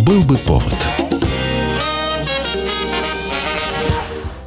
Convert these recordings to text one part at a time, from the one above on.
Был бы повод.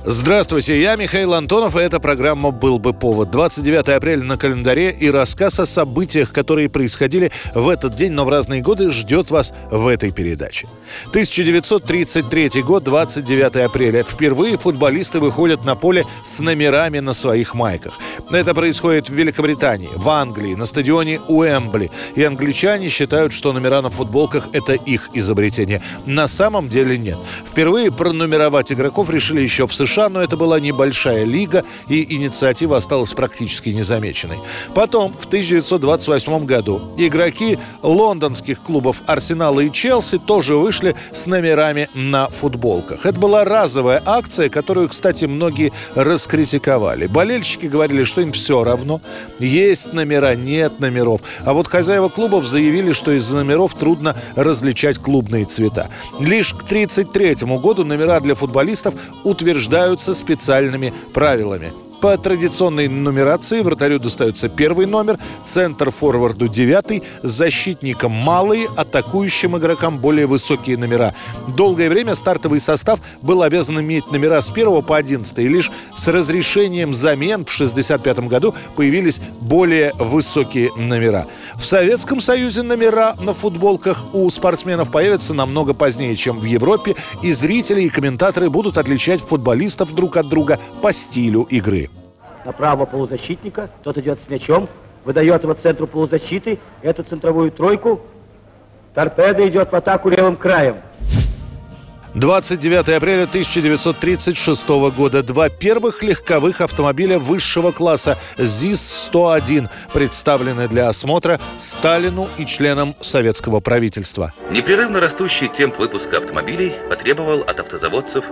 Здравствуйте, я Михаил Антонов, и эта программа «Был бы повод». 29 апреля на календаре и рассказ о событиях, которые происходили в этот день, но в разные годы, ждет вас в этой передаче. 1933 год, 29 апреля. Впервые футболисты выходят на поле с номерами на своих майках. Это происходит в Великобритании, в Англии, на стадионе Уэмбли. И англичане считают, что номера на футболках – это их изобретение. На самом деле нет. Впервые пронумеровать игроков решили еще в США США, но это была небольшая лига, и инициатива осталась практически незамеченной. Потом, в 1928 году, игроки лондонских клубов «Арсенала» и «Челси» тоже вышли с номерами на футболках. Это была разовая акция, которую, кстати, многие раскритиковали. Болельщики говорили, что им все равно. Есть номера, нет номеров. А вот хозяева клубов заявили, что из-за номеров трудно различать клубные цвета. Лишь к 1933 году номера для футболистов утверждают определяются специальными правилами. По традиционной нумерации вратарю достается первый номер, центр форварду девятый, защитникам малые, атакующим игрокам более высокие номера. Долгое время стартовый состав был обязан иметь номера с 1 по 11, и лишь с разрешением замен в 1965 году появились более высокие номера. В Советском Союзе номера на футболках у спортсменов появятся намного позднее, чем в Европе, и зрители и комментаторы будут отличать футболистов друг от друга по стилю игры на правого полузащитника, тот идет с мячом, выдает его центру полузащиты, эту центровую тройку, торпеда идет в атаку левым краем. 29 апреля 1936 года. Два первых легковых автомобиля высшего класса ЗИС-101 представлены для осмотра Сталину и членам советского правительства. Непрерывно растущий темп выпуска автомобилей потребовал от автозаводцев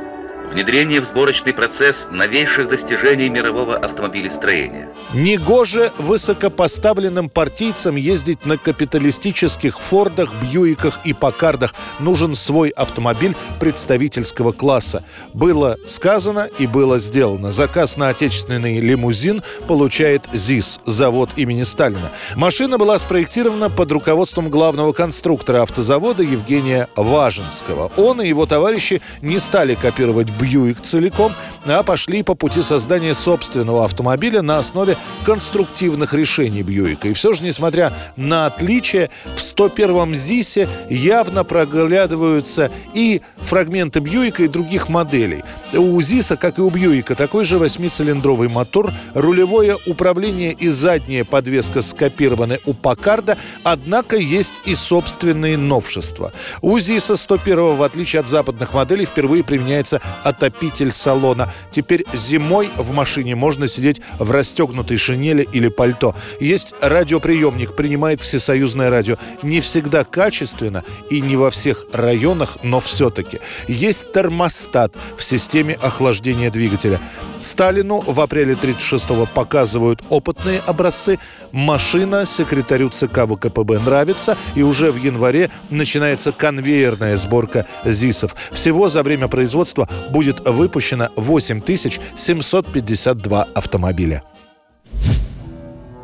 внедрение в сборочный процесс новейших достижений мирового автомобилестроения. Негоже высокопоставленным партийцам ездить на капиталистических Фордах, Бьюиках и Покардах. Нужен свой автомобиль представительского класса. Было сказано и было сделано. Заказ на отечественный лимузин получает ЗИС, завод имени Сталина. Машина была спроектирована под руководством главного конструктора автозавода Евгения Важенского. Он и его товарищи не стали копировать Бьюик целиком, а пошли по пути создания собственного автомобиля на основе конструктивных решений Бьюика. И все же, несмотря на отличия, в 101-м ЗИСе явно проглядываются и фрагменты Бьюика и других моделей. У ЗИСа, как и у Бьюика, такой же восьмицилиндровый мотор, рулевое управление и задняя подвеска скопированы у Пакарда, однако есть и собственные новшества. У ЗИСа 101 в отличие от западных моделей, впервые применяется отопитель салона. Теперь зимой в машине можно сидеть в расстегнутой шинели или пальто. Есть радиоприемник, принимает всесоюзное радио. Не всегда качественно и не во всех районах, но все-таки. Есть термостат в системе охлаждения двигателя. Сталину в апреле 36-го показывают опытные образцы. Машина секретарю ЦК ВКПБ нравится, и уже в январе начинается конвейерная сборка ЗИСов. Всего за время производства будет выпущено 8752 автомобиля.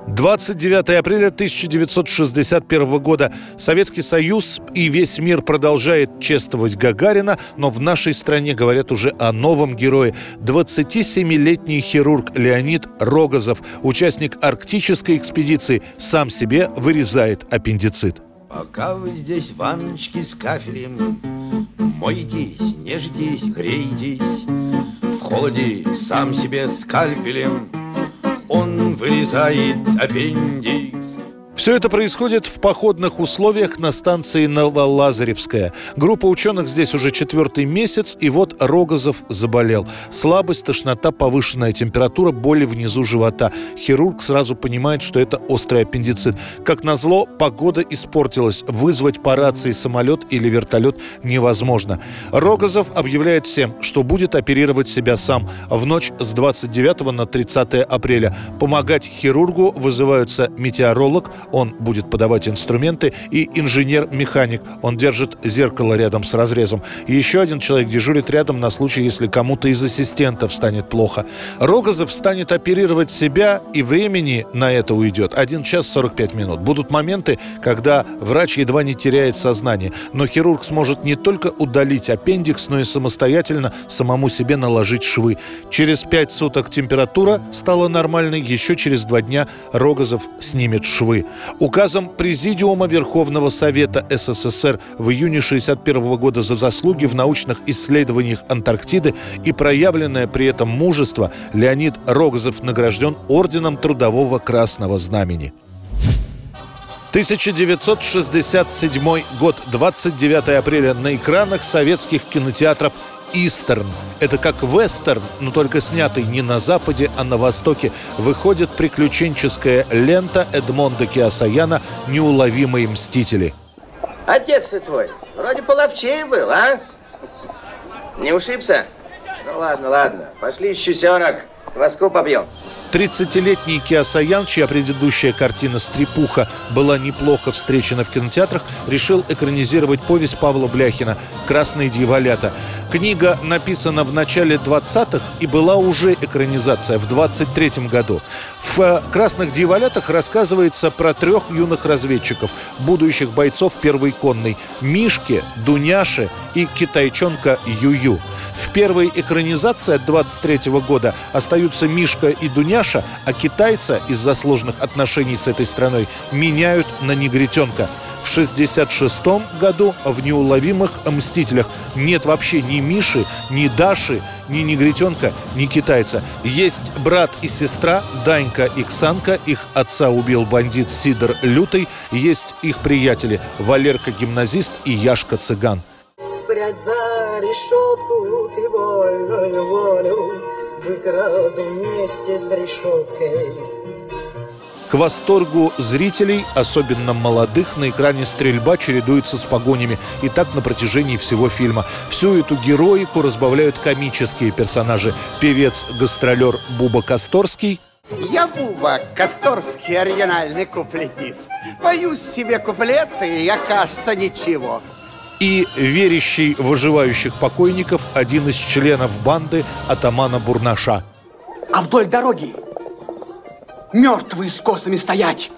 29 апреля 1961 года Советский Союз и весь мир продолжает чествовать Гагарина, но в нашей стране говорят уже о новом герое. 27-летний хирург Леонид Рогозов, участник арктической экспедиции, сам себе вырезает аппендицит. Пока вы здесь ванночки с кафелем Мойтесь, нежитесь, грейтесь. В холоде сам себе скальпелем. Он вырезает аппендикс все это происходит в походных условиях на станции Новолазаревская. Группа ученых здесь уже четвертый месяц, и вот Рогозов заболел. Слабость, тошнота, повышенная температура, боли внизу живота. Хирург сразу понимает, что это острый аппендицит. Как назло, погода испортилась. Вызвать по рации самолет или вертолет невозможно. Рогозов объявляет всем, что будет оперировать себя сам. В ночь с 29 на 30 апреля. Помогать хирургу вызываются метеоролог, он будет подавать инструменты, и инженер-механик, он держит зеркало рядом с разрезом. И еще один человек дежурит рядом на случай, если кому-то из ассистентов станет плохо. Рогозов станет оперировать себя, и времени на это уйдет 1 час 45 минут. Будут моменты, когда врач едва не теряет сознание, но хирург сможет не только удалить аппендикс, но и самостоятельно самому себе наложить швы. Через 5 суток температура стала нормальной, еще через 2 дня Рогозов снимет швы. Указом Президиума Верховного Совета СССР в июне 1961 года за заслуги в научных исследованиях Антарктиды и проявленное при этом мужество Леонид Рогозов награжден Орденом Трудового Красного Знамени. 1967 год, 29 апреля на экранах советских кинотеатров Истерн. Это как вестерн, но только снятый не на Западе, а на Востоке. Выходит приключенческая лента Эдмонда Киасаяна «Неуловимые мстители». Отец ты твой, вроде половчей был, а? Не ушибся? Ну ладно, ладно, пошли еще кваску побьем. 30-летний Киасаян, чья предыдущая картина «Стрепуха» была неплохо встречена в кинотеатрах, решил экранизировать повесть Павла Бляхина «Красные дьяволята». Книга написана в начале 20-х и была уже экранизация в 23-м году. В э, «Красных дьяволятах» рассказывается про трех юных разведчиков, будущих бойцов первой конной – Мишки, Дуняши и китайчонка Юю. В первой экранизации от 23 года остаются Мишка и Дуняша, а китайца из-за сложных отношений с этой страной меняют на негритенка – в 66 году в «Неуловимых мстителях» нет вообще ни Миши, ни Даши, ни негритенка, ни китайца. Есть брат и сестра Данька и Ксанка, их отца убил бандит Сидор Лютый, есть их приятели Валерка гимназист и Яшка Спрячь за решетку ты вольную волю, выкраду вместе с решеткой. К восторгу зрителей, особенно молодых, на экране стрельба чередуется с погонями. И так на протяжении всего фильма. Всю эту героику разбавляют комические персонажи. Певец-гастролер Буба Косторский, я Буба, Косторский оригинальный куплетист. Пою себе куплеты, я, кажется, ничего. И верящий выживающих покойников один из членов банды атамана Бурнаша. А вдоль дороги мертвые с косами стоять.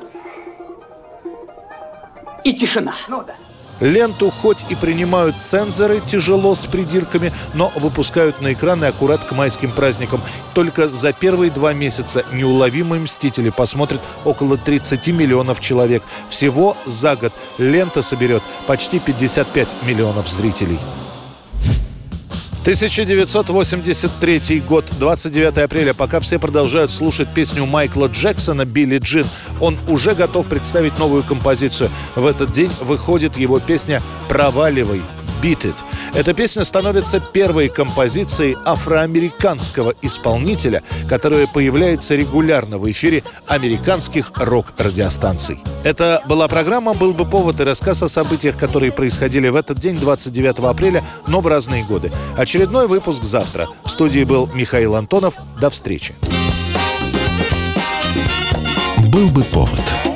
И тишина. Ну да. Ленту хоть и принимают цензоры тяжело с придирками, но выпускают на экраны аккурат к майским праздникам. Только за первые два месяца «Неуловимые мстители» посмотрят около 30 миллионов человек. Всего за год лента соберет почти 55 миллионов зрителей. 1983 год, 29 апреля. Пока все продолжают слушать песню Майкла Джексона «Билли Джин», он уже готов представить новую композицию. В этот день выходит его песня «Проваливай». «Beat It». Эта песня становится первой композицией афроамериканского исполнителя, которая появляется регулярно в эфире американских рок-радиостанций. Это была программа «Был бы повод» и рассказ о событиях, которые происходили в этот день, 29 апреля, но в разные годы. Очередной выпуск завтра. В студии был Михаил Антонов. До встречи. «Был бы повод»